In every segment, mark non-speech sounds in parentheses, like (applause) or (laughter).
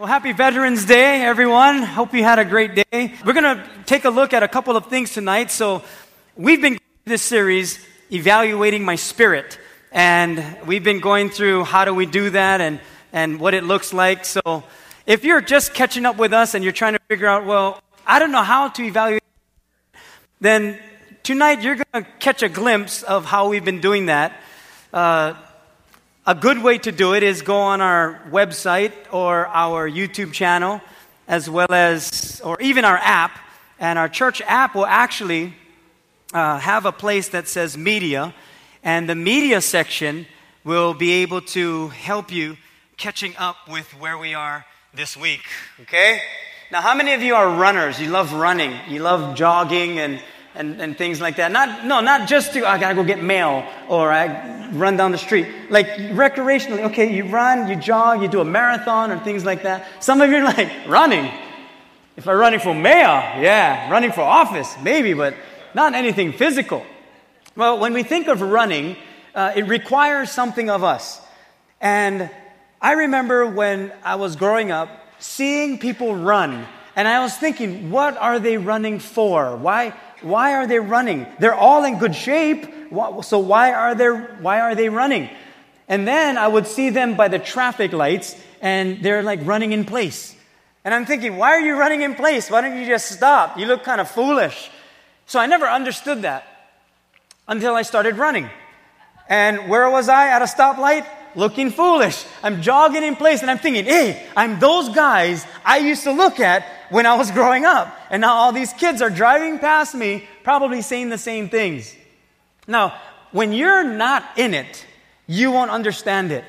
Well, happy Veterans Day, everyone. Hope you had a great day. We're going to take a look at a couple of things tonight. So, we've been this series evaluating my spirit, and we've been going through how do we do that and and what it looks like. So, if you're just catching up with us and you're trying to figure out, well, I don't know how to evaluate, then tonight you're going to catch a glimpse of how we've been doing that. Uh, a good way to do it is go on our website or our YouTube channel, as well as, or even our app. And our church app will actually uh, have a place that says media, and the media section will be able to help you catching up with where we are this week. Okay? Now, how many of you are runners? You love running, you love jogging and and, and things like that. Not, no, not just to, I gotta go get mail or I run down the street. Like recreationally, okay, you run, you jog, you do a marathon or things like that. Some of you are like, (laughs) running. If I'm running for mayor, yeah, running for office, maybe, but not anything physical. Well, when we think of running, uh, it requires something of us. And I remember when I was growing up, seeing people run, and I was thinking, what are they running for? Why? Why are they running? They're all in good shape. So why are they, why are they running? And then I would see them by the traffic lights and they're like running in place. And I'm thinking, why are you running in place? Why don't you just stop? You look kind of foolish. So I never understood that until I started running. And where was I at a stoplight? Looking foolish. I'm jogging in place and I'm thinking, hey, I'm those guys I used to look at when I was (laughs) growing up. And now all these kids are driving past me, probably saying the same things. Now, when you're not in it, you won't understand it.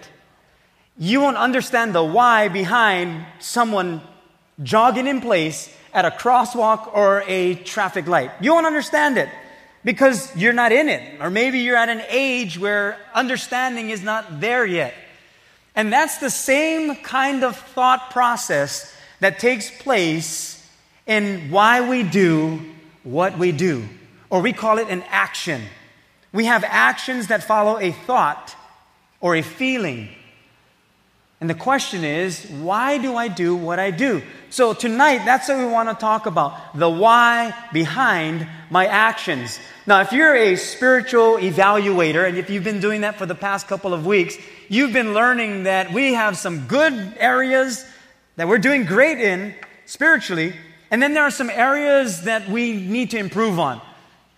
You won't understand the why behind someone jogging in place at a crosswalk or a traffic light. You won't understand it because you're not in it. Or maybe you're at an age where understanding is not there yet. And that's the same kind of thought process that takes place in why we do what we do, or we call it an action. We have actions that follow a thought or a feeling. And the question is, why do I do what I do? So tonight, that's what we want to talk about the why behind my actions. Now, if you're a spiritual evaluator, and if you've been doing that for the past couple of weeks, you've been learning that we have some good areas that we're doing great in spiritually, and then there are some areas that we need to improve on.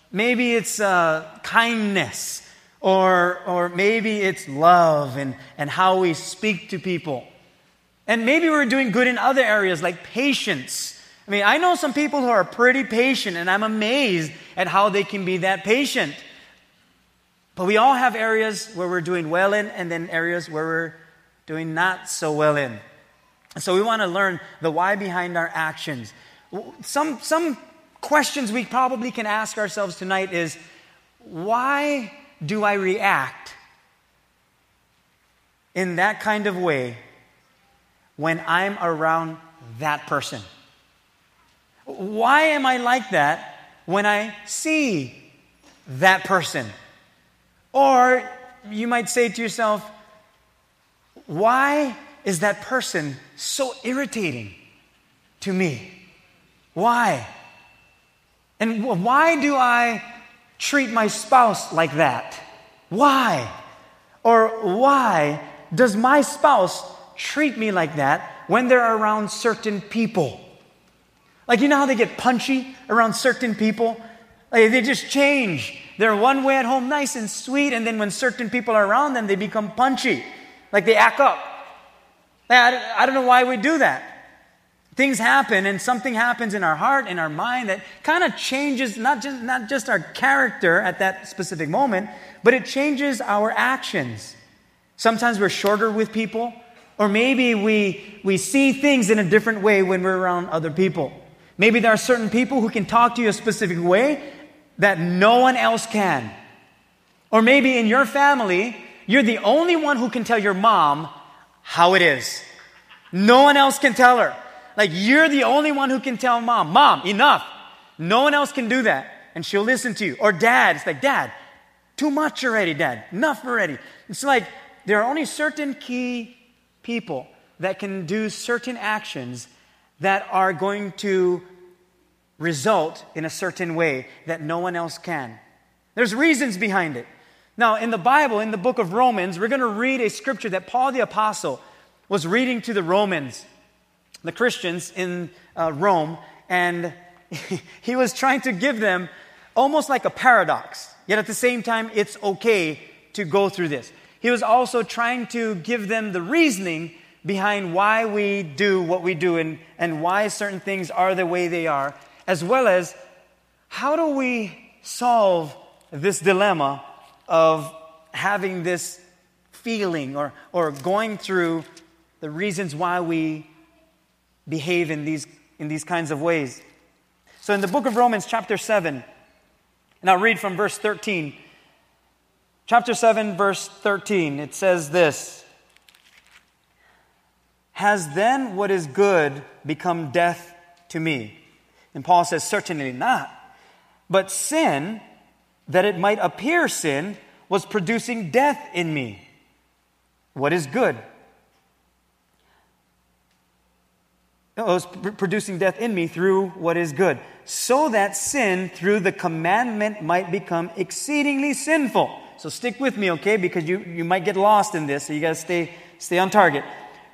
Maybe it's uh, kindness, or, or maybe it's love and, and how we speak to people. And maybe we're doing good in other areas like patience. I mean, I know some people who are pretty patient, and I'm amazed at how they can be that patient. But we all have areas where we're doing well in, and then areas where we're doing not so well in. So we want to learn the why behind our actions. Some, some questions we probably can ask ourselves tonight is why do I react in that kind of way when I'm around that person? Why am I like that when I see that person? Or you might say to yourself, why is that person so irritating to me? Why? And why do I treat my spouse like that? Why? Or why does my spouse treat me like that when they're around certain people? Like, you know how they get punchy around certain people? Like, they just change. They're one way at home, nice and sweet, and then when certain people are around them, they become punchy. Like, they act up. I don't know why we do that. Things happen and something happens in our heart, in our mind that kind of changes not just, not just our character at that specific moment, but it changes our actions. Sometimes we're shorter with people, or maybe we, we see things in a different way when we're around other people. Maybe there are certain people who can talk to you a specific way that no one else can. Or maybe in your family, you're the only one who can tell your mom how it is. No one else can tell her. Like, you're the only one who can tell mom, Mom, enough. No one else can do that. And she'll listen to you. Or dad, it's like, Dad, too much already, Dad. Enough already. It's like there are only certain key people that can do certain actions that are going to result in a certain way that no one else can. There's reasons behind it. Now, in the Bible, in the book of Romans, we're going to read a scripture that Paul the Apostle was reading to the Romans, the Christians in uh, Rome, and (laughs) he was trying to give them almost like a paradox. Yet at the same time, it's okay to go through this. He was also trying to give them the reasoning behind why we do what we do and, and why certain things are the way they are, as well as how do we solve this dilemma of having this feeling or, or going through the reasons why we behave in these, in these kinds of ways. So, in the book of Romans, chapter 7, and I'll read from verse 13. Chapter 7, verse 13, it says this Has then what is good become death to me? And Paul says, Certainly not. But sin, that it might appear sin, was producing death in me. What is good? Was producing death in me through what is good, so that sin through the commandment might become exceedingly sinful. So stick with me, okay? Because you, you might get lost in this, so you got to stay, stay on target.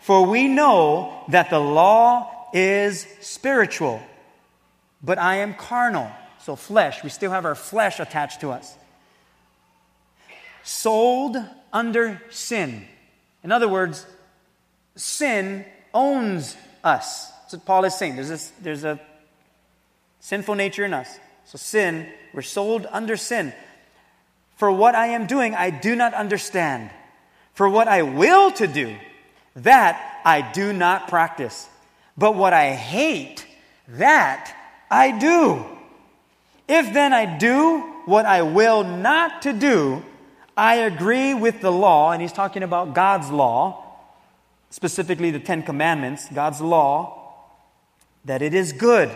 For we know that the law is spiritual, but I am carnal. So, flesh, we still have our flesh attached to us. Sold under sin. In other words, sin owns us. That's what Paul is saying. There's, this, there's a sinful nature in us. So, sin, we're sold under sin. For what I am doing, I do not understand. For what I will to do, that I do not practice. But what I hate, that I do. If then I do what I will not to do, I agree with the law, and he's talking about God's law, specifically the Ten Commandments, God's law, that it is good.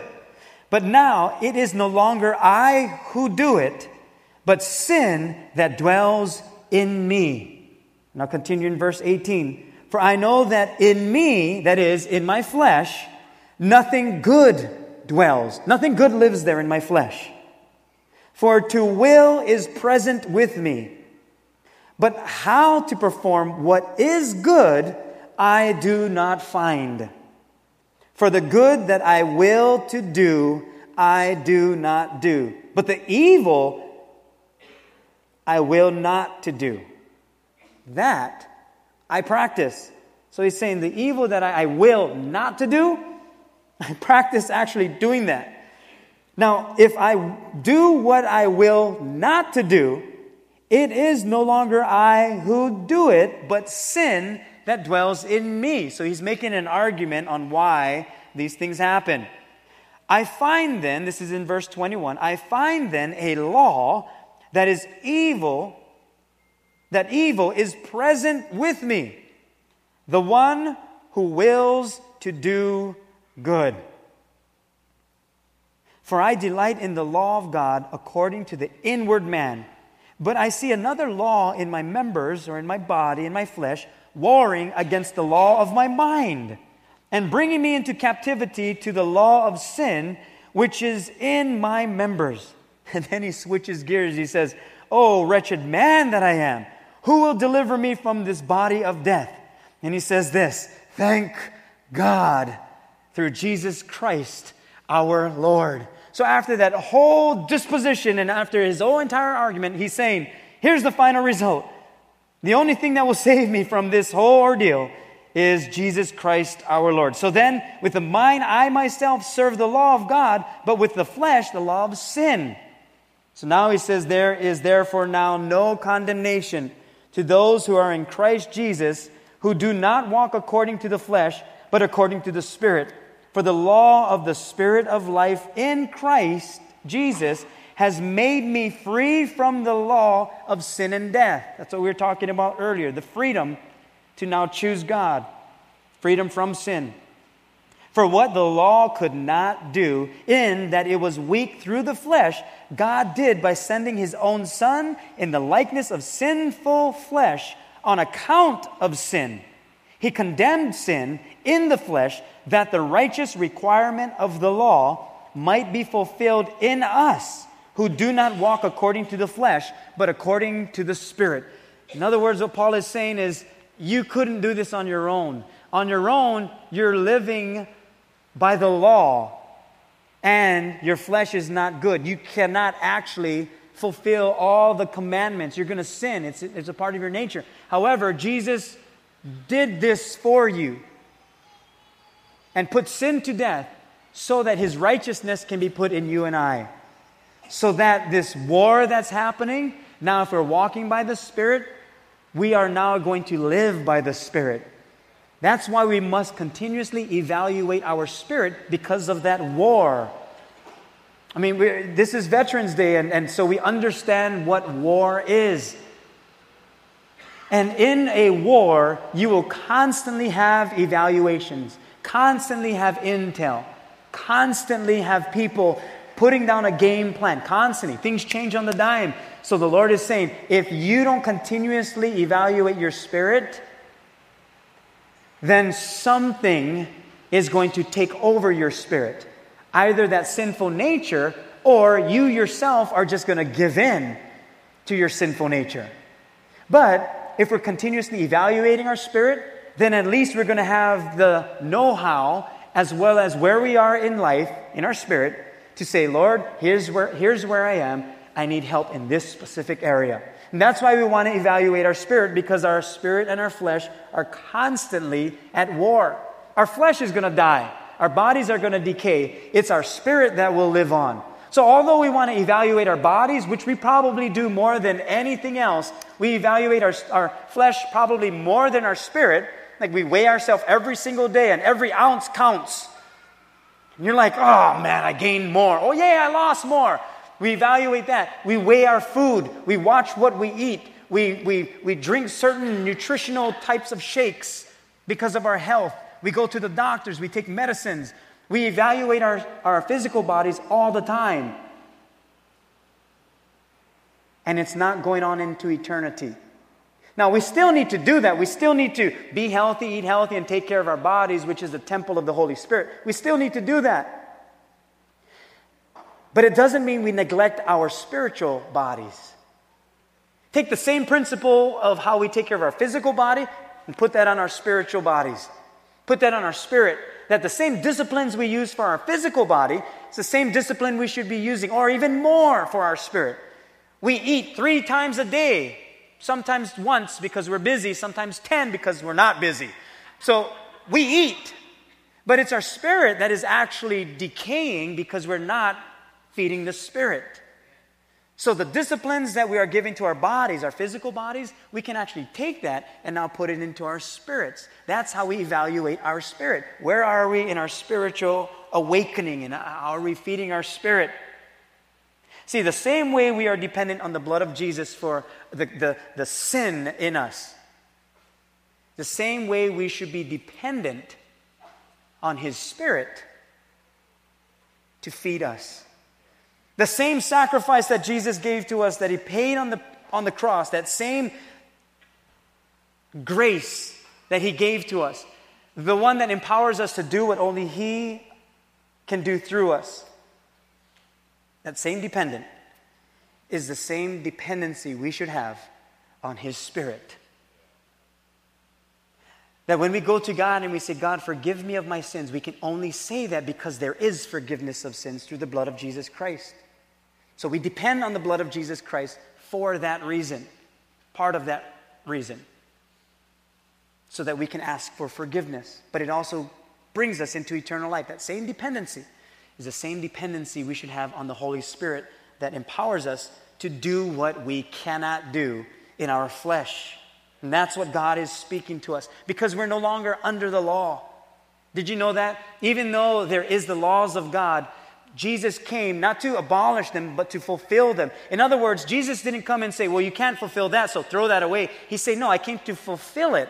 But now it is no longer I who do it, but sin that dwells in me. Now continue in verse 18. For I know that in me, that is, in my flesh, nothing good dwells. Nothing good lives there in my flesh. For to will is present with me. But how to perform what is good, I do not find. For the good that I will to do, I do not do. But the evil I will not to do. That I practice. So he's saying the evil that I, will not to do, I (laughs) practice actually doing that. Now, if I do what I will not to do, it is no longer I who do it, but sin that dwells in me. So he's making an argument on why these things happen. I find then, this is in verse 21, I find then a law that is evil, that evil is present with me, the one who wills to do good. For I delight in the law of God according to the inward man. But I see another law in my members or in my body, in my flesh, warring against the law of my mind and bringing me into captivity to the law of sin, which is in my members. (laughs) And then he switches gears. He says, Oh, wretched man that I am, who will deliver me from this body of death? And he says this Thank God through Jesus Christ our Lord. So, after that whole disposition and after his whole entire argument, he's saying, Here's the final result. The only thing that will save me from this whole ordeal is Jesus Christ our Lord. So then, with the mind, I myself serve the law of God, but with the flesh, the law of sin. So now he says, There is therefore now no condemnation to those who are in Christ Jesus, who do not walk according to the flesh, but according to the Spirit. For the law of the Spirit of life in Christ Jesus has made me free from the law of sin and death. That's what we were talking about earlier the freedom to now choose God, freedom from sin. For what the law could not do, in that it was weak through the flesh, God did by sending his own Son in the likeness of sinful flesh on account of sin He condemned sin in the flesh that the righteous requirement of the law might be fulfilled in us who do not walk according to the flesh, but according to the Spirit. In other words, what Paul is saying is, you couldn't do this on your own. On your own, you're living by the law, and your flesh is not good. You cannot actually fulfill all the commandments. You're going to sin, it's, it's a part of your nature. However, Jesus did this for you and put sin to death so that his righteousness can be put in you and I. So that this war that's happening, now if we're walking by the Spirit, we are now going to live by the Spirit. That's why we must continuously evaluate our spirit because of that war. I mean, this is Veterans Day, and, and so we understand what war is. And in a war, you will constantly have evaluations, constantly have intel, constantly have people putting down a game plan, constantly. Things change on the dime. So the Lord is saying, if you don't continuously evaluate your spirit, then something is going to take over your spirit. Either that sinful nature, or you yourself are just going to give in to your sinful nature. But if we're continuously evaluating our spirit, then at least we're going to have the know how as well as where we are in life, in our spirit, to say, Lord, here's where, here's where I am. I need help in this specific area. And that's why we want to evaluate our spirit because our spirit and our flesh are constantly at war. Our flesh is going to die, our bodies are going to decay. It's our spirit that will live on. So, although we want to evaluate our bodies, which we probably do more than anything else, we evaluate our, our flesh probably more than our spirit. Like we weigh ourselves every single day, and every ounce counts. And you're like, oh man, I gained more. Oh yeah, I lost more. We evaluate that. We weigh our food. We watch what we eat. We, we, we drink certain nutritional types of shakes because of our health. We go to the doctors. We take medicines. We evaluate our, our physical bodies all the time. And it's not going on into eternity. Now, we still need to do that. We still need to be healthy, eat healthy, and take care of our bodies, which is the temple of the Holy Spirit. We still need to do that. But it doesn't mean we neglect our spiritual bodies. Take the same principle of how we take care of our physical body and put that on our spiritual bodies. Put that on our spirit that the same disciplines we use for our physical body is the same discipline we should be using, or even more for our spirit. We eat three times a day, sometimes once because we're busy, sometimes 10 because we're not busy. So we eat, but it's our spirit that is actually decaying because we're not feeding the spirit. So, the disciplines that we are giving to our bodies, our physical bodies, we can actually take that and now put it into our spirits. That's how we evaluate our spirit. Where are we in our spiritual awakening and how are we feeding our spirit? See, the same way we are dependent on the blood of Jesus for the, the, the sin in us, the same way we should be dependent on His Spirit to feed us. The same sacrifice that Jesus gave to us, that He paid on the, on the cross, that same grace that He gave to us, the one that empowers us to do what only He can do through us, that same dependent is the same dependency we should have on His Spirit. That when we go to God and we say, God, forgive me of my sins, we can only say that because there is forgiveness of sins through the blood of Jesus Christ. So we depend on the blood of Jesus Christ for that reason, part of that reason, so that we can ask for forgiveness. But it also brings us into eternal life. That same dependency is the same dependency we should have on the Holy Spirit that empowers us to do what we cannot do in our flesh. And that's what God is speaking to us because we're no longer under the law. Did you know that? Even though there is the laws of God, Jesus came not to abolish them, but to fulfill them. In other words, Jesus didn't come and say, Well, you can't fulfill that, so throw that away. He said, No, I came to fulfill it.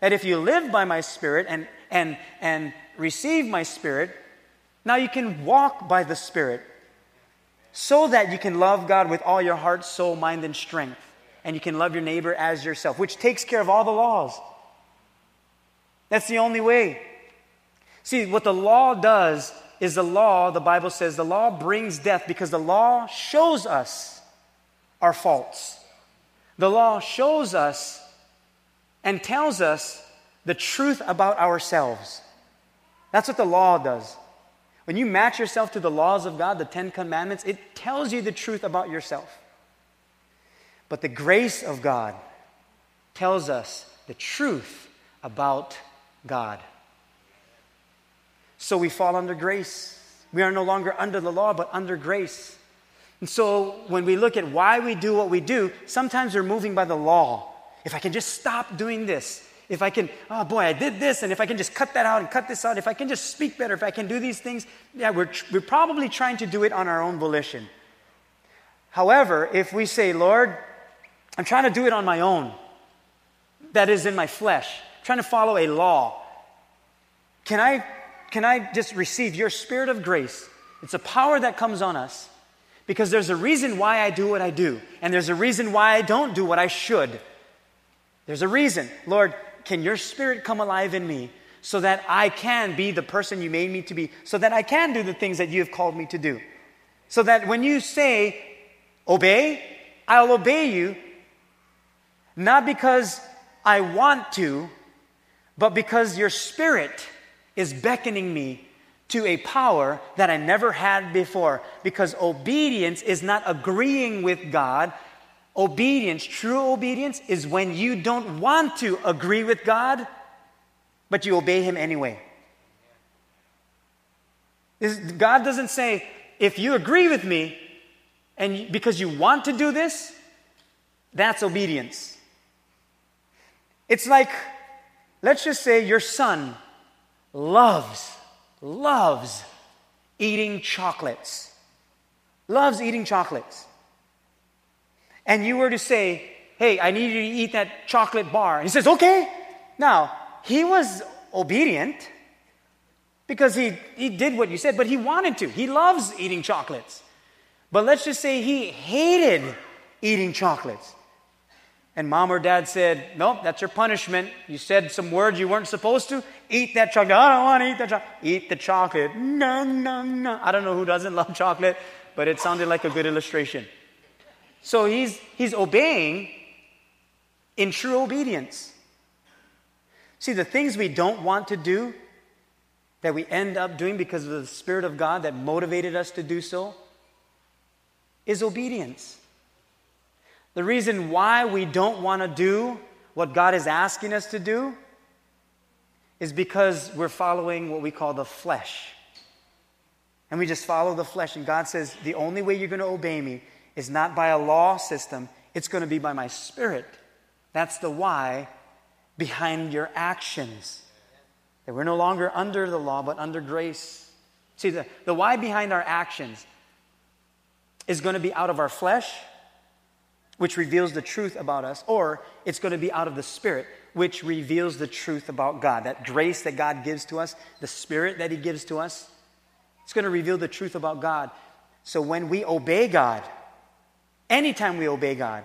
That if you live by my spirit and, and, and receive my spirit, now you can walk by the spirit so that you can love God with all your heart, soul, mind, and strength. And you can love your neighbor as yourself, which takes care of all the laws. That's the only way. See, what the law does is the law, the Bible says, the law brings death because the law shows us our faults. The law shows us and tells us the truth about ourselves. That's what the law does. When you match yourself to the laws of God, the Ten Commandments, it tells you the truth about yourself. But the grace of God tells us the truth about God. So we fall under grace. We are no longer under the law, but under grace. And so when we look at why we do what we do, sometimes we're moving by the law. If I can just stop doing this, if I can, oh boy, I did this, and if I can just cut that out and cut this out, if I can just speak better, if I can do these things, yeah, we're, we're probably trying to do it on our own volition. However, if we say, Lord, I'm trying to do it on my own, that is in my flesh, I'm trying to follow a law, can I, can I just receive your spirit of grace? It's a power that comes on us because there's a reason why I do what I do, and there's a reason why I don't do what I should. There's a reason. Lord, can your spirit come alive in me so that I can be the person you made me to be, so that I can do the things that you have called me to do? So that when you say, obey, I'll obey you, not because I want to, but because your spirit is beckoning me to a power that I never had before. Because obedience is not agreeing with God, Obedience, true obedience, is when you don't want to agree with God, but you obey Him anyway. God doesn't say, if you agree with me, and because you want to do this, that's obedience. It's like, let's just say your son loves, loves eating chocolates. Loves eating chocolates and you were to say, Hey, I need you to eat that chocolate bar, he says, Okay. Now, he was obedient because he, he did what you said, but he wanted to. He loves eating chocolates. But let's just say he hated eating chocolates. And mom or dad said, Nope, that's your punishment. You said some words you weren't supposed to. Eat that chocolate. I don't want to eat that chocolate. Eat the chocolate. No, no, no. I don't know who doesn't love chocolate, but it sounded like a good illustration. So he's, he's obeying in true obedience. See, the things we don't want to do, that we end up doing because of the Spirit of God that motivated us to do so, is obedience. The reason why we don't want to do what God is asking us to do is because we're following what we call the flesh. And we just follow the flesh. And God says, the only way you're going to obey me is not by a law system, it's going to be by my spirit. That's the why behind your actions. That we're no longer under the law, but under grace. See, the, the why behind our actions is going to be out of our flesh, which reveals the truth about us, or it's going to be out of the spirit, which reveals the truth about God. That grace that God gives to us, the spirit that He gives to us, it's going to reveal the truth about God. So when we obey God, Anytime we obey God,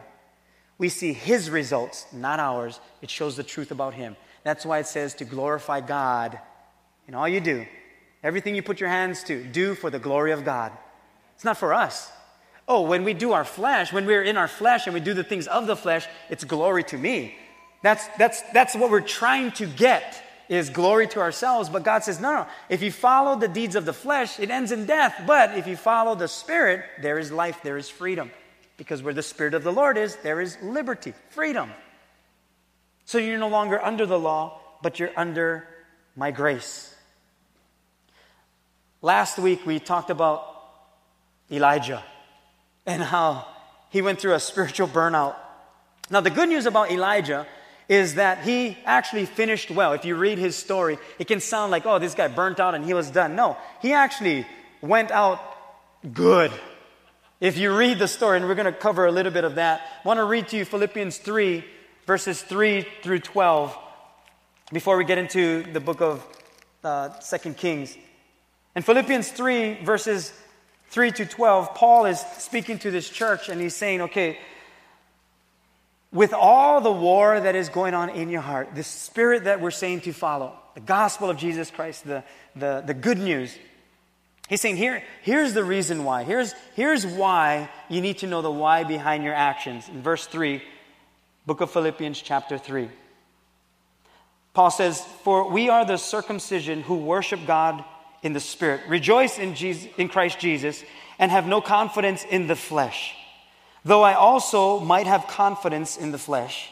we see His results, not ours. It shows the truth about Him. That's why it says to glorify God in all you do. Everything you put your hands to, do for the glory of God. It's not for us. Oh, when we do our flesh, when we're in our flesh and we do the things of the flesh, it's glory to me. That's, that's, that's what we're trying to get is glory to ourselves. But God says, no, no. If you follow the deeds of the flesh, it ends in death. But if you follow the Spirit, there is life, there is freedom. Because where the Spirit of the Lord is, there is liberty, freedom. So you're no longer under the law, but you're under my grace. Last week we talked about Elijah and how he went through a spiritual burnout. Now, the good news about Elijah is that he actually finished well. If you read his story, it can sound like, oh, this guy burnt out and he was done. No, he actually went out good. If you read the story, and we're going to cover a little bit of that, I want to read to you Philippians 3, verses 3 through 12, before we get into the book of uh, 2 Kings. In Philippians 3, verses 3 to 12, Paul is speaking to this church and he's saying, okay, with all the war that is going on in your heart, the spirit that we're saying to follow, the gospel of Jesus Christ, the, the, the good news, he's saying, Here, here's the reason why. Here's, here's why you need to know the why behind your actions. In verse 3, book of Philippians, chapter 3. Paul says, For we are the circumcision who worship God in the Spirit, rejoice in, Jesus, in Christ Jesus, and have no confidence in the flesh, though I also might have confidence in the flesh.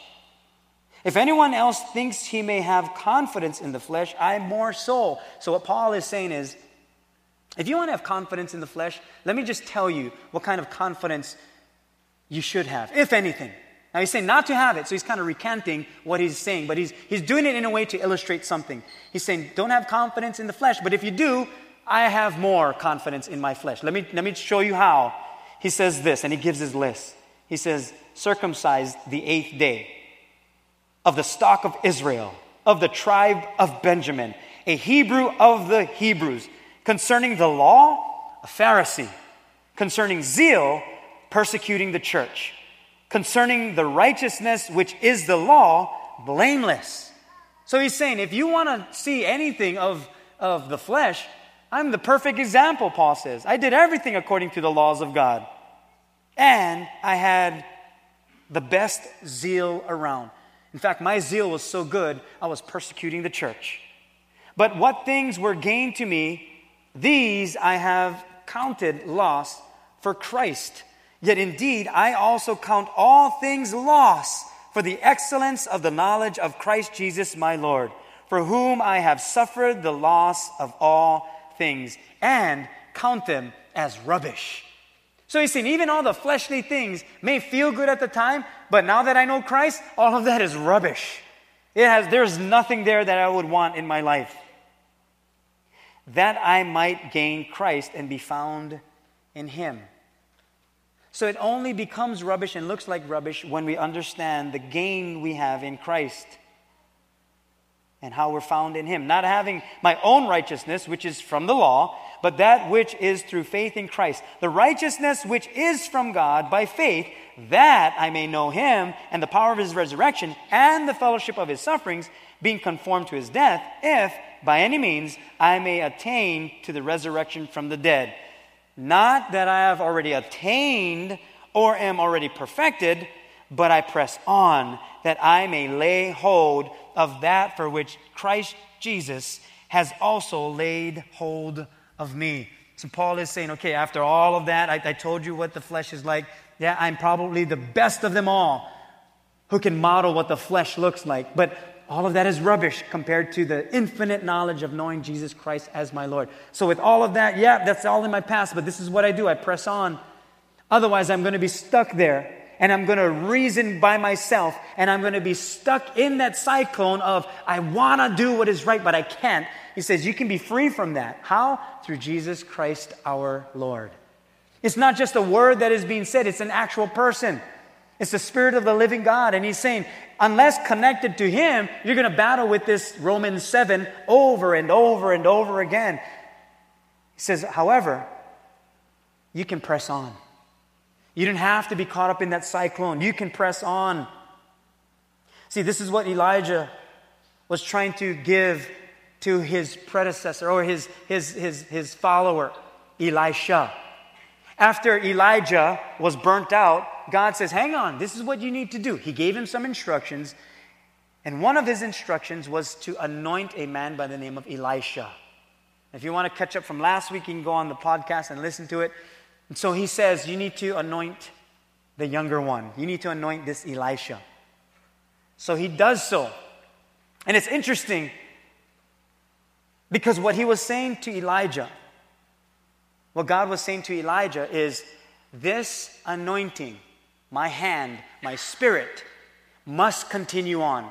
If anyone else thinks he may have confidence in the flesh, I more so. So, what Paul is saying is, if you want to have confidence in the flesh, let me just tell you what kind of confidence you should have, if anything. Now he's saying not to have it, so he's kind of recanting what he's saying, but he's, he's doing it in a way to illustrate something. He's saying, don't have confidence in the flesh, but if you do, I have more confidence in my flesh. Let me, let me show you how. He says this, and he gives his list. He says, circumcised the eighth day of the stock of Israel, of the tribe of Benjamin, a Hebrew of the Hebrews, concerning the law, a Pharisee, concerning zeal, persecuting the church concerning the righteousness which is the law, blameless. So he's saying, if you want to see anything of, of the flesh, I'm the perfect example, Paul says. I did everything according to the laws of God. And I had the best zeal around. In fact, my zeal was so good, I was persecuting the church. But what things were gained to me, these I have counted loss for Christ. Yet indeed, I also count all things loss for the excellence of the knowledge of Christ Jesus my Lord, for whom I have suffered the loss of all things, and count them as rubbish. So he's saying, even all the fleshly things may feel good at the time, but now that I know Christ, all of that is rubbish. It has, there's nothing there that I would want in my life. That I might gain Christ and be found in him so it only becomes rubbish and looks like rubbish when we understand the gain we have in Christ and how we're found in Him. Not having my own righteousness, which is from the law, but that which is through faith in Christ. The righteousness which is from God by faith, that I may know Him and the power of His resurrection and the fellowship of His sufferings, being conformed to His death, if by any means I may attain to the resurrection from the dead. Not that I have already attained or am already perfected, but I press on that I may lay hold of that for which Christ Jesus has also laid hold of me. So Paul is saying, okay, after all of that, I, I told you what the flesh is like. Yeah, I'm probably the best of them all who can model what the flesh looks like. But all of that is rubbish compared to the infinite knowledge of knowing Jesus Christ as my Lord. So, with all of that, yeah, that's all in my past, but this is what I do I press on. Otherwise, I'm going to be stuck there and I'm going to reason by myself and I'm going to be stuck in that cyclone of, I want to do what is right, but I can't. He says, You can be free from that. How? Through Jesus Christ our Lord. It's not just a word that is being said, it's an actual person. It's the Spirit of the living God. And he's saying, unless connected to him, you're going to battle with this Romans 7 over and over and over again. He says, however, you can press on. You don't have to be caught up in that cyclone. You can press on. See, this is what Elijah was trying to give to his predecessor or his, his, his, his follower, Elisha. After Elijah was burnt out, God says, Hang on, this is what you need to do. He gave him some instructions, and one of his instructions was to anoint a man by the name of Elisha. If you want to catch up from last week, you can go on the podcast and listen to it. And so he says, You need to anoint the younger one. You need to anoint this Elisha. So he does so. And it's interesting because what he was saying to Elijah, what God was saying to Elijah is this anointing, my hand, my spirit, must continue on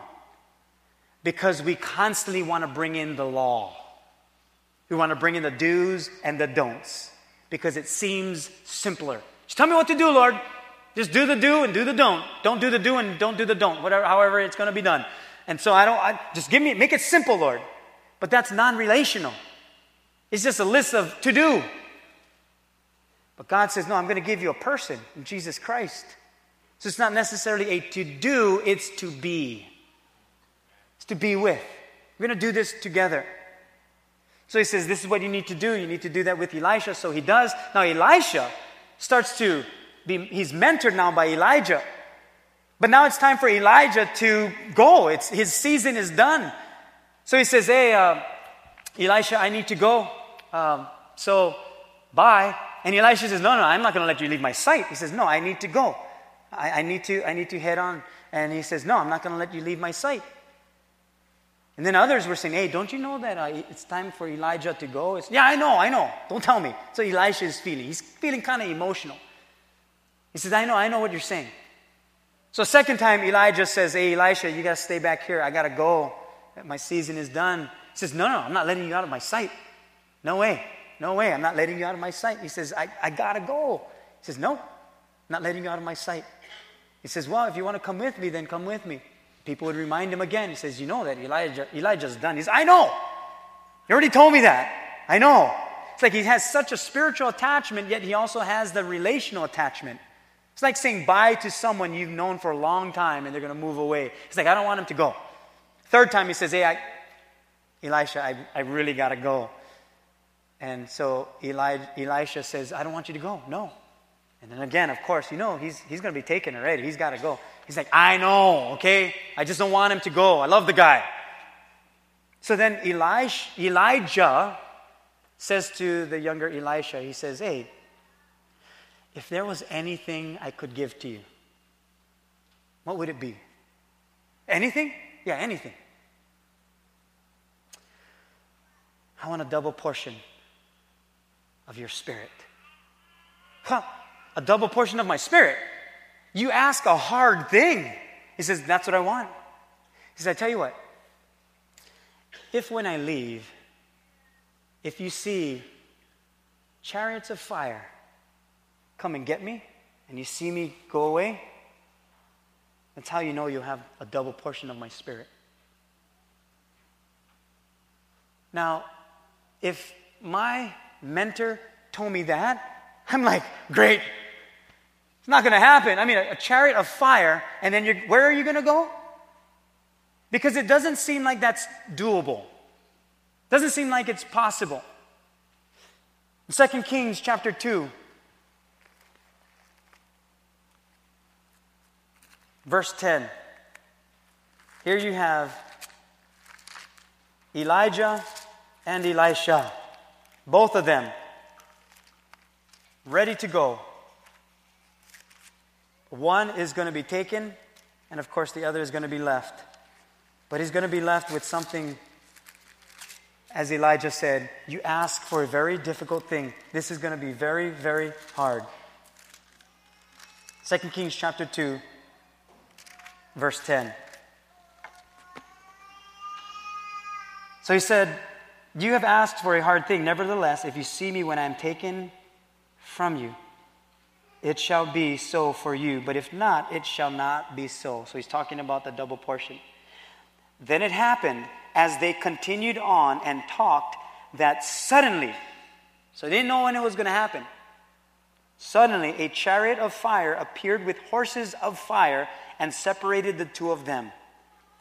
because we constantly want to bring in the law. We want to bring in the do's and the don'ts because it seems simpler. Just tell me what to do, Lord. Just do the do and do the don't. Don't do the do and don't do the don't. Whatever, however it's going to be done. And so I don't. I, just give me, make it simple, Lord. But that's non-relational. It's just a list of to do. But God says, No, I'm going to give you a person Jesus Christ. So it's not necessarily a to do, it's to be. It's to be with. We're going to do this together. So he says, This is what you need to do. You need to do that with Elisha. So he does. Now, Elisha starts to be, he's mentored now by Elijah. But now it's time for Elijah to go. It's, his season is done. So he says, Hey, uh, Elisha, I need to go. Um, so bye. And Elisha says, No, no, I'm not going to let you leave my sight. He says, No, I need to go. I, I, need to, I need to head on. And he says, No, I'm not going to let you leave my sight. And then others were saying, Hey, don't you know that uh, it's time for Elijah to go? It's, yeah, I know, I know. Don't tell me. So Elisha is feeling. He's feeling kind of emotional. He says, I know, I know what you're saying. So, second time, Elijah says, Hey, Elisha, you got to stay back here. I got to go. My season is done. He says, No, no, I'm not letting you out of my sight. No way. No way. I'm not letting you out of my sight. He says, I, I got to go. He says, No, not letting you out of my sight. He says, Well, if you want to come with me, then come with me. People would remind him again. He says, You know that Elijah, Elijah's done. He says, I know. You already told me that. I know. It's like he has such a spiritual attachment, yet he also has the relational attachment. It's like saying bye to someone you've known for a long time and they're going to move away. He's like, I don't want him to go. Third time he says, Hey, I, Elisha, I, I really got to go. And so Eli, Elisha says, I don't want you to go. No. And then again, of course, you know, he's, he's going to be taken already. He's got to go. He's like, I know, okay? I just don't want him to go. I love the guy. So then Elish, Elijah says to the younger Elisha, he says, Hey, if there was anything I could give to you, what would it be? Anything? Yeah, anything. I want a double portion of your spirit. Huh, a double portion of my spirit. You ask a hard thing. He says, That's what I want. He says, I tell you what, if when I leave, if you see chariots of fire come and get me, and you see me go away, that's how you know you'll have a double portion of my spirit. Now, if my mentor told me that, I'm like, great. It's not going to happen. I mean, a, a, chariot of fire, and then you're, where are you going to go? Because it doesn't seem like that's doable. Doesn't seem like it's possible. In 2 Kings chapter 2, verse 10. Here you have Elijah and Elisha, both of them ready to go. One is going to be taken, and of course, the other is going to be left. But he's going to be left with something, as Elijah said, you ask for a very difficult thing. This is going to be very, very hard. 2 Kings chapter 2, verse 10. So he said, You have asked for a hard thing. Nevertheless, if you see me when I am taken from you, it shall be so for you. But if not, it shall not be so. So he's talking about the double portion. Then it happened as they continued on and talked that suddenly, so they didn't know when it was going to happen. Suddenly, a chariot of fire appeared with horses of fire and separated the two of them.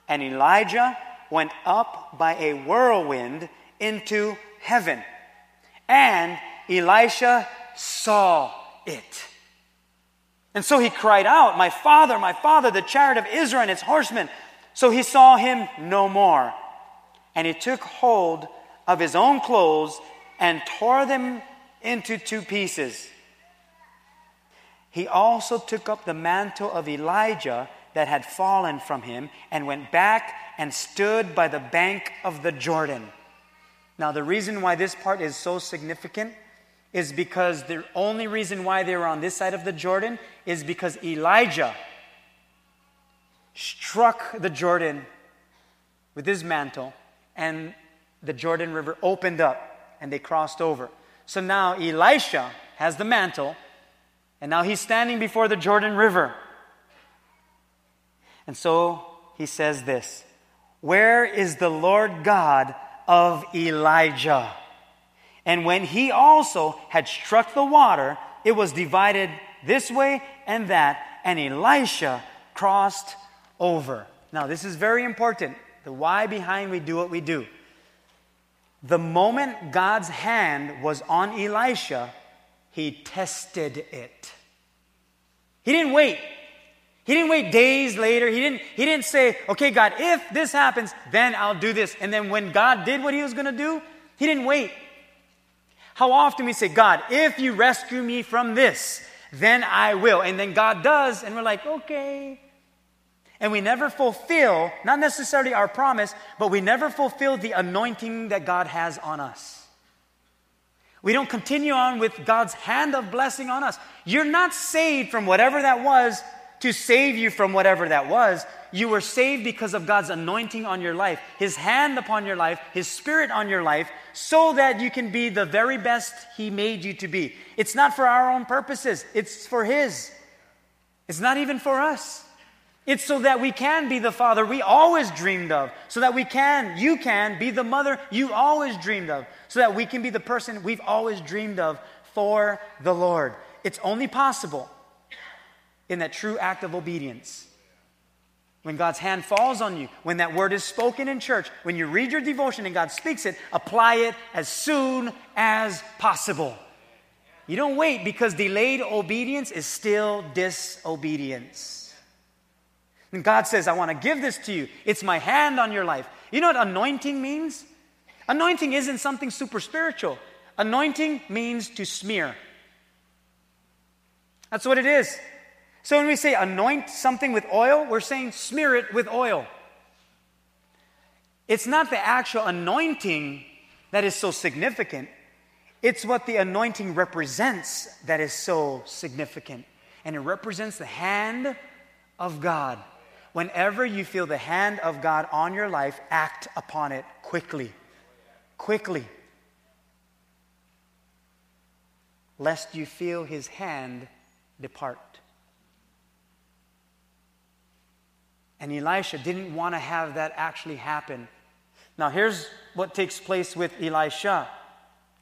And Elijah went up by a whirlwind into heaven. And Elisha saw it. And so he cried out, My father, my father, the chariot of Israel and its horsemen. So he saw him no more. And he took hold of his own clothes and tore them into two pieces. He also took up the mantle of Elijah that had fallen from him and went back and stood by the bank of the Jordan. Now, the reason why this part is so significant is because the only reason why they were on this side of the Jordan is because Elijah struck the Jordan with his mantle and the Jordan River opened up and they crossed over. So now Elisha has the mantle and now he's standing before the Jordan River. And so he says this Where is the Lord God of Elijah? And when he also had struck the water, it was divided this way and that, and Elisha crossed over. Now, this is very important. The why behind we do what we do. The moment God's hand was on Elisha, he tested it. He didn't wait. He didn't wait days later. He didn't, he didn't say, okay, God, if this happens, then I'll do this. And then when God did what he was going to do, he didn't wait. How often we say, God, if you rescue me from this, then I will. And then God does, and we're like, okay. And we never fulfill, not necessarily our promise, but we never fulfill the anointing that God has on us. We don't continue on with God's hand of blessing on us. You're not saved from whatever that was to save you from whatever that was. You were saved because of God's anointing on your life, His hand upon your life, His Spirit on your life, so that you can be the very best He made you to be. It's not for our own purposes, it's for His. It's not even for us. It's so that we can be the father we always dreamed of, so that we can, you can, be the mother you always dreamed of, so that we can be the person we've always dreamed of for the Lord. It's only possible in that true act of obedience. When God's hand falls on you, when that word is spoken in church, when you read your devotion and God speaks it, apply it as soon as possible. You don't wait because delayed obedience is still disobedience. And God says, I want to give this to you. It's my hand on your life. You know what anointing means? Anointing isn't something super spiritual. Anointing means to smear. That's what it is. So when we say anoint something with oil, we're saying smear it with oil. It's not the actual anointing that is so significant, it's what the anointing represents that is so significant. And it represents the hand of God. Whenever you feel the hand of God on your life, act upon it quickly. Quickly. Lest you feel his hand depart. And Elisha didn't want to have that actually happen. Now, here's what takes place with Elisha,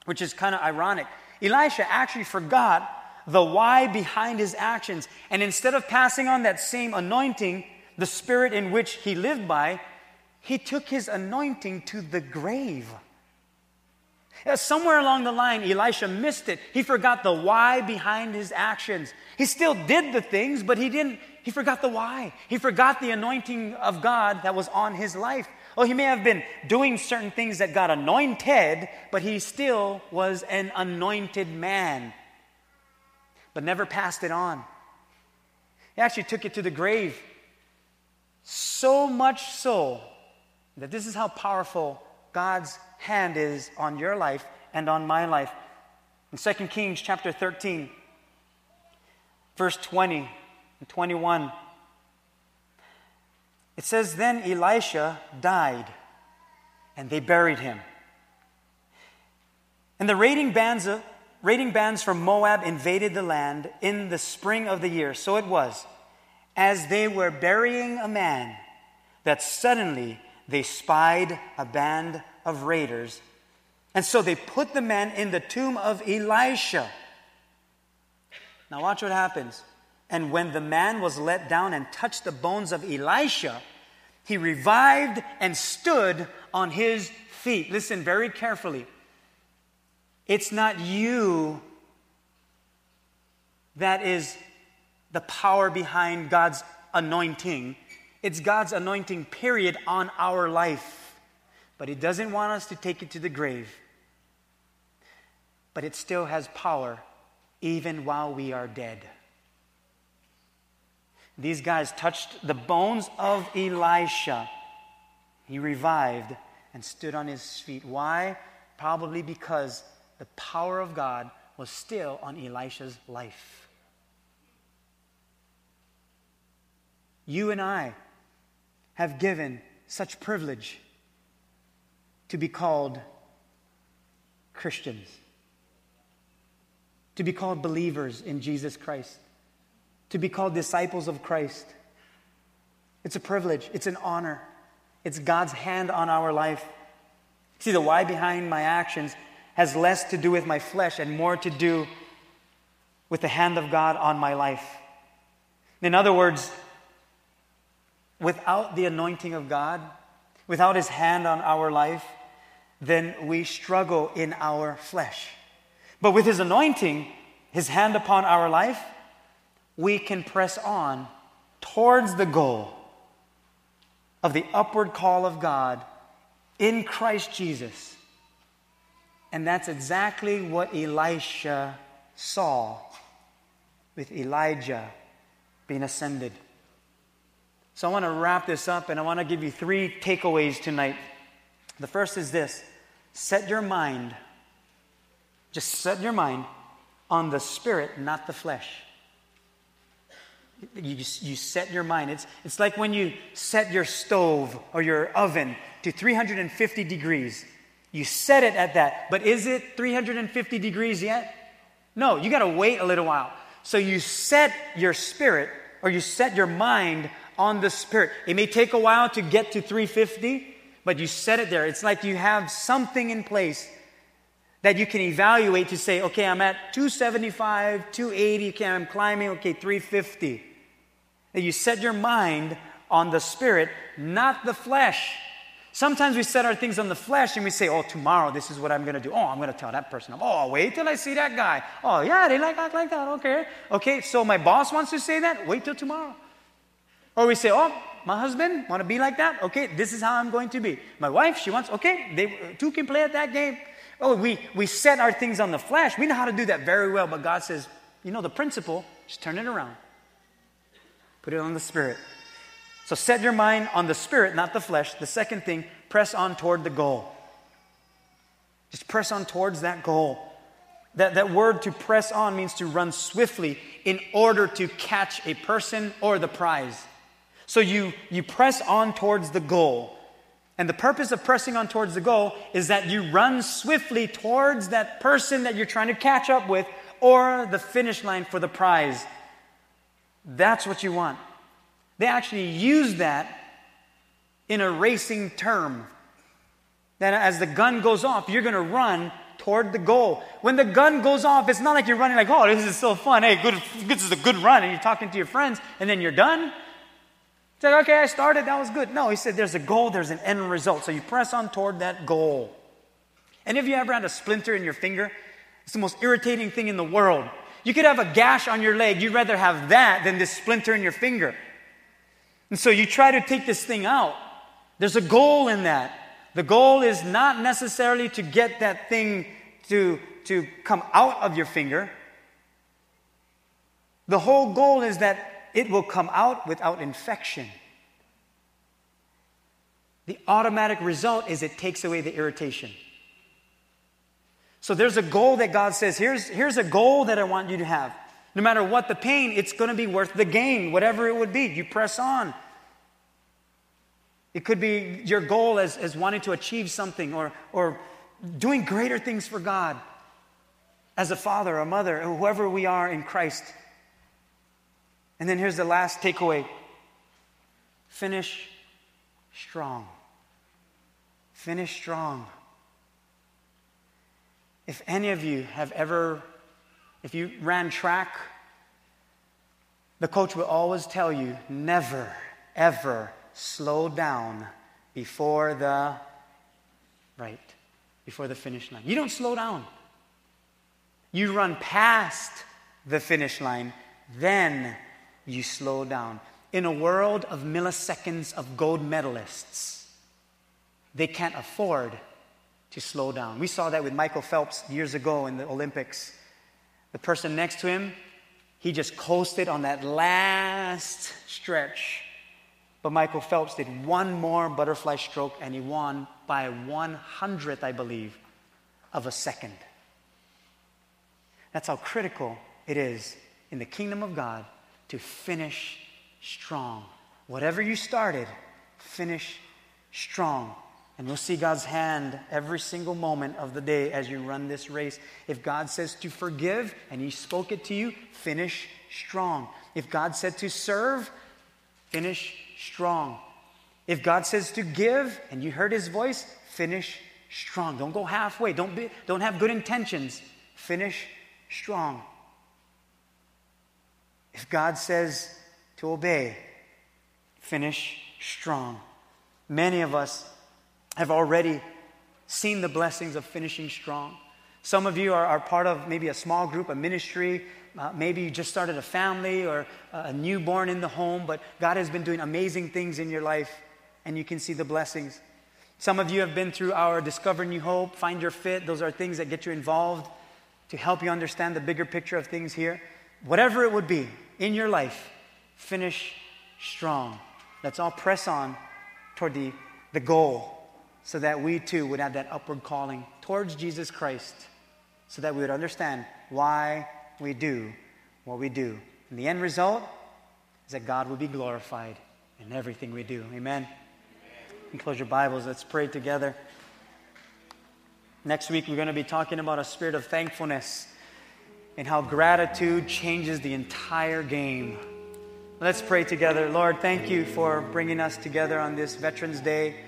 which is kind of ironic. Elisha actually forgot the why behind his actions. And instead of passing on that same anointing, the spirit in which he lived by, he took his anointing to the grave. Somewhere along the line, Elisha missed it. He forgot the why behind his actions. He still did the things, but he didn't, he forgot the why. He forgot the anointing of God that was on his life. Oh, he may have been doing certain things that got anointed, but he still was an anointed man, but never passed it on. He actually took it to the grave. So much so that this is how powerful God's hand is on your life and on my life. In 2 Kings chapter 13, verse 20 and 21, it says, Then Elisha died, and they buried him. And the raiding bands, of, raiding bands from Moab invaded the land in the spring of the year. So it was, as they were burying a man, that suddenly they spied a band of raiders. And so they put the man in the tomb of Elisha. Now, watch what happens. And when the man was let down and touched the bones of Elisha, he revived and stood on his feet. Listen very carefully. It's not you that is the power behind God's anointing. It's God's anointing, period, on our life. But He doesn't want us to take it to the grave. But it still has power even while we are dead. These guys touched the bones of Elisha. He revived and stood on his feet. Why? Probably because the power of God was still on Elisha's life. You and I have given such privilege to be called Christians, to be called believers in Jesus Christ, to be called disciples of Christ. It's a privilege, it's an honor, it's God's hand on our life. See, the why behind my actions has less to do with my flesh and more to do with the hand of God on my life. In other words, without the anointing of God, without His hand on our life, then we struggle in our flesh. But with His anointing, His hand upon our life, we can press on towards the goal of the upward call of God in Christ Jesus. And that's exactly what Elisha saw with Elijah being ascended. So I want to wrap this up and I want to give you three takeaways tonight. The first is this set your mind, just set your mind on the spirit, not the flesh. You, you set your mind. It's, it's like when you set your stove or your oven to 350 degrees. You set it at that, but is it 350 degrees yet? No, you got to wait a little while. So you set your spirit or you set your mind on the spirit. It may take a while to get to 350, but you set it there. It's like you have something in place that you can evaluate to say, okay, I'm at 275, 280, okay, I'm climbing, okay, 350. And you set your mind on the spirit, not the flesh. Sometimes we set our things on the flesh and we say, oh, tomorrow this is what I'm going to do. Oh, I'm going to tell that person. Oh, wait till I see that guy. Oh, yeah, they like act like that. Okay. Okay, so my boss wants to say that. Wait till tomorrow. Or we say, oh, my husband want to be like that. Okay, this is how I'm going to be. My wife, she wants, okay, they two can play at that game. Oh, we, we set our things on the flesh. We know how to do that very well, but God says, you know the principle, just turn it around. Put it on the spirit. So set your mind on the spirit, not the flesh. The second thing, press on toward the goal. Just press on towards that goal. That, that word to press on means to run swiftly in order to catch a person or the prize. So you, you press on towards the goal. And the purpose of pressing on towards the goal is that you run swiftly towards that person that you're trying to catch up with or the finish line for the prize. That's what you want. They actually use that in a racing term. That as the gun goes off, you're going to run toward the goal. When the gun goes off, it's not like you're running like, oh, this is so fun. Hey, good, this is a good run. And you're talking to your friends, and then you're done. It's like, okay, I started, that was good. No, he said there's a goal, there's an end result. So you press on toward that goal. And if you ever had a splinter in your finger, it's the most irritating thing in the world. You could have a gash on your leg. You'd rather have that than this splinter in your finger. And so you try to take this thing out. There's a goal in that. The goal is not necessarily to get that thing to, to come out of your finger. The whole goal is that it will come out without infection. The automatic result is it takes away the irritation. So there's a goal that God says, here's, here's a goal that I want you to have. No matter what the pain, it's going to be worth the gain, whatever it would be. You press on. It could be your goal as, as wanting to achieve something or, or doing greater things for God as a father, a mother, whoever we are in Christ. And then here's the last takeaway finish strong. Finish strong. If any of you have ever, if you ran track, the coach will always tell you never, ever slow down before the, right, before the finish line. You don't slow down. You run past the finish line, then you slow down. In a world of milliseconds of gold medalists, they can't afford to slow down. We saw that with Michael Phelps years ago in the Olympics. The person next to him, he just coasted on that last stretch. But Michael Phelps did one more butterfly stroke and he won by one hundredth, I believe, of a second. That's how critical it is in the kingdom of God to finish strong. Whatever you started, finish strong. And you'll see God's hand every single moment of the day as you run this race. If God says to forgive and He spoke it to you, finish strong. If God said to serve, finish strong. If God says to give and you heard His voice, finish strong. Don't go halfway. Don't, be, don't have good intentions. Finish strong. If God says to obey. Finish strong. Many of us have already seen the blessings of finishing strong. Some of you are, are part of maybe a small group, a ministry. Uh, maybe you just started a family or a newborn in the home, but God has been doing amazing things in your life, and you can see the blessings. Some of you have been through our Discover New Hope, Find Your Fit. Those are things that get you involved to help you understand the bigger picture of things here. Whatever it would be in your life, finish strong. Let's all press on toward the, the goal so that we too would have that upward calling towards Jesus Christ, so that we would understand why we do what we do. And the end result is that God will be glorified in everything we do. Amen. And close your Bibles. Let's pray together. Next week, we're going to be talking about a spirit of thankfulness and how gratitude changes the entire game. Let's pray together. Lord, thank you for bringing us together on this Veterans Day.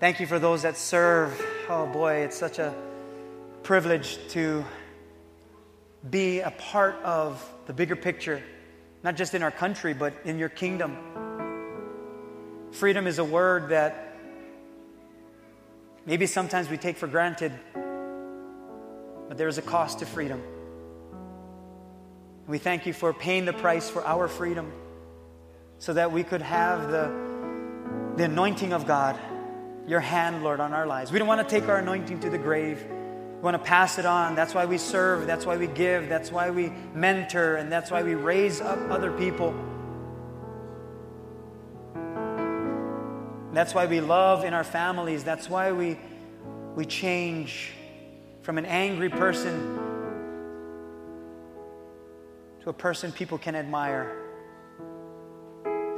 Thank you for those that serve. Oh boy, it's such a privilege to be a part of the bigger picture, not just in our country, but in your kingdom. Freedom is a word that Maybe sometimes we take for granted, but there is a cost to freedom. We thank you for paying the price for our freedom so that we could have the, the anointing of God, your hand, Lord, on our lives. We don't want to take our anointing to the grave. We want to pass it on. That's why we serve. That's why we give. That's why we mentor. And that's why we raise up other people. That's why we love in our families. That's why we, we change from an angry person to a person people can admire.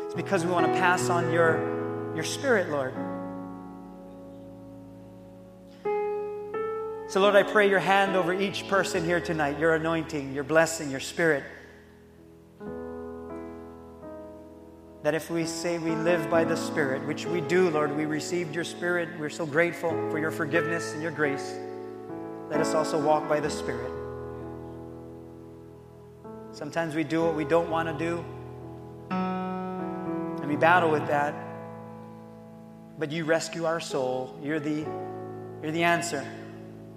It's because we want to pass on your, your spirit, Lord. So, Lord, I pray your hand over each person here tonight, your anointing, your blessing, your spirit. that if we say we live by the Spirit, which we do, Lord, we received your Spirit. We're so grateful for your forgiveness and your grace. Let us also walk by the Spirit. Sometimes we do what we don't want to do, and we battle with that. But you rescue our soul. You're the, you're the answer,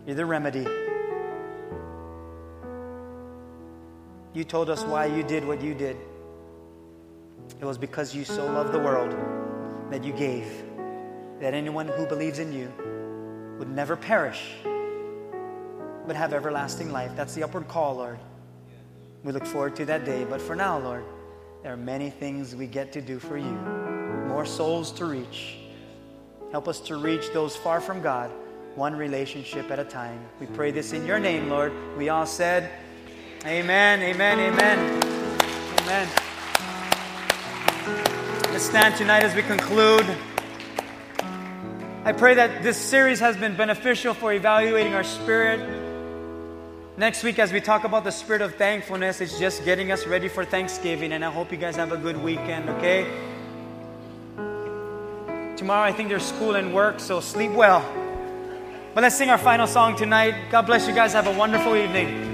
you're the remedy. You told us why you did what you did. It was because you so loved the world that you gave, that anyone who believes in you would never perish, but have everlasting life. That's the upward call, Lord. We look forward to that day. But for now, Lord, there are many things we get to do for you, more souls to reach. Help us to reach those far from God, one relationship at a time. We pray this in your name, Lord. We all said, Amen, amen, amen, amen. Let's stand tonight as we conclude. I pray that this series has been beneficial for evaluating our spirit. Next week, as we talk about the spirit of thankfulness, it's just getting us ready for Thanksgiving, and I hope you guys have a good weekend, okay? Tomorrow, I think there's school and work, so sleep well. But let's sing our final song tonight. God bless you guys. Have a wonderful evening.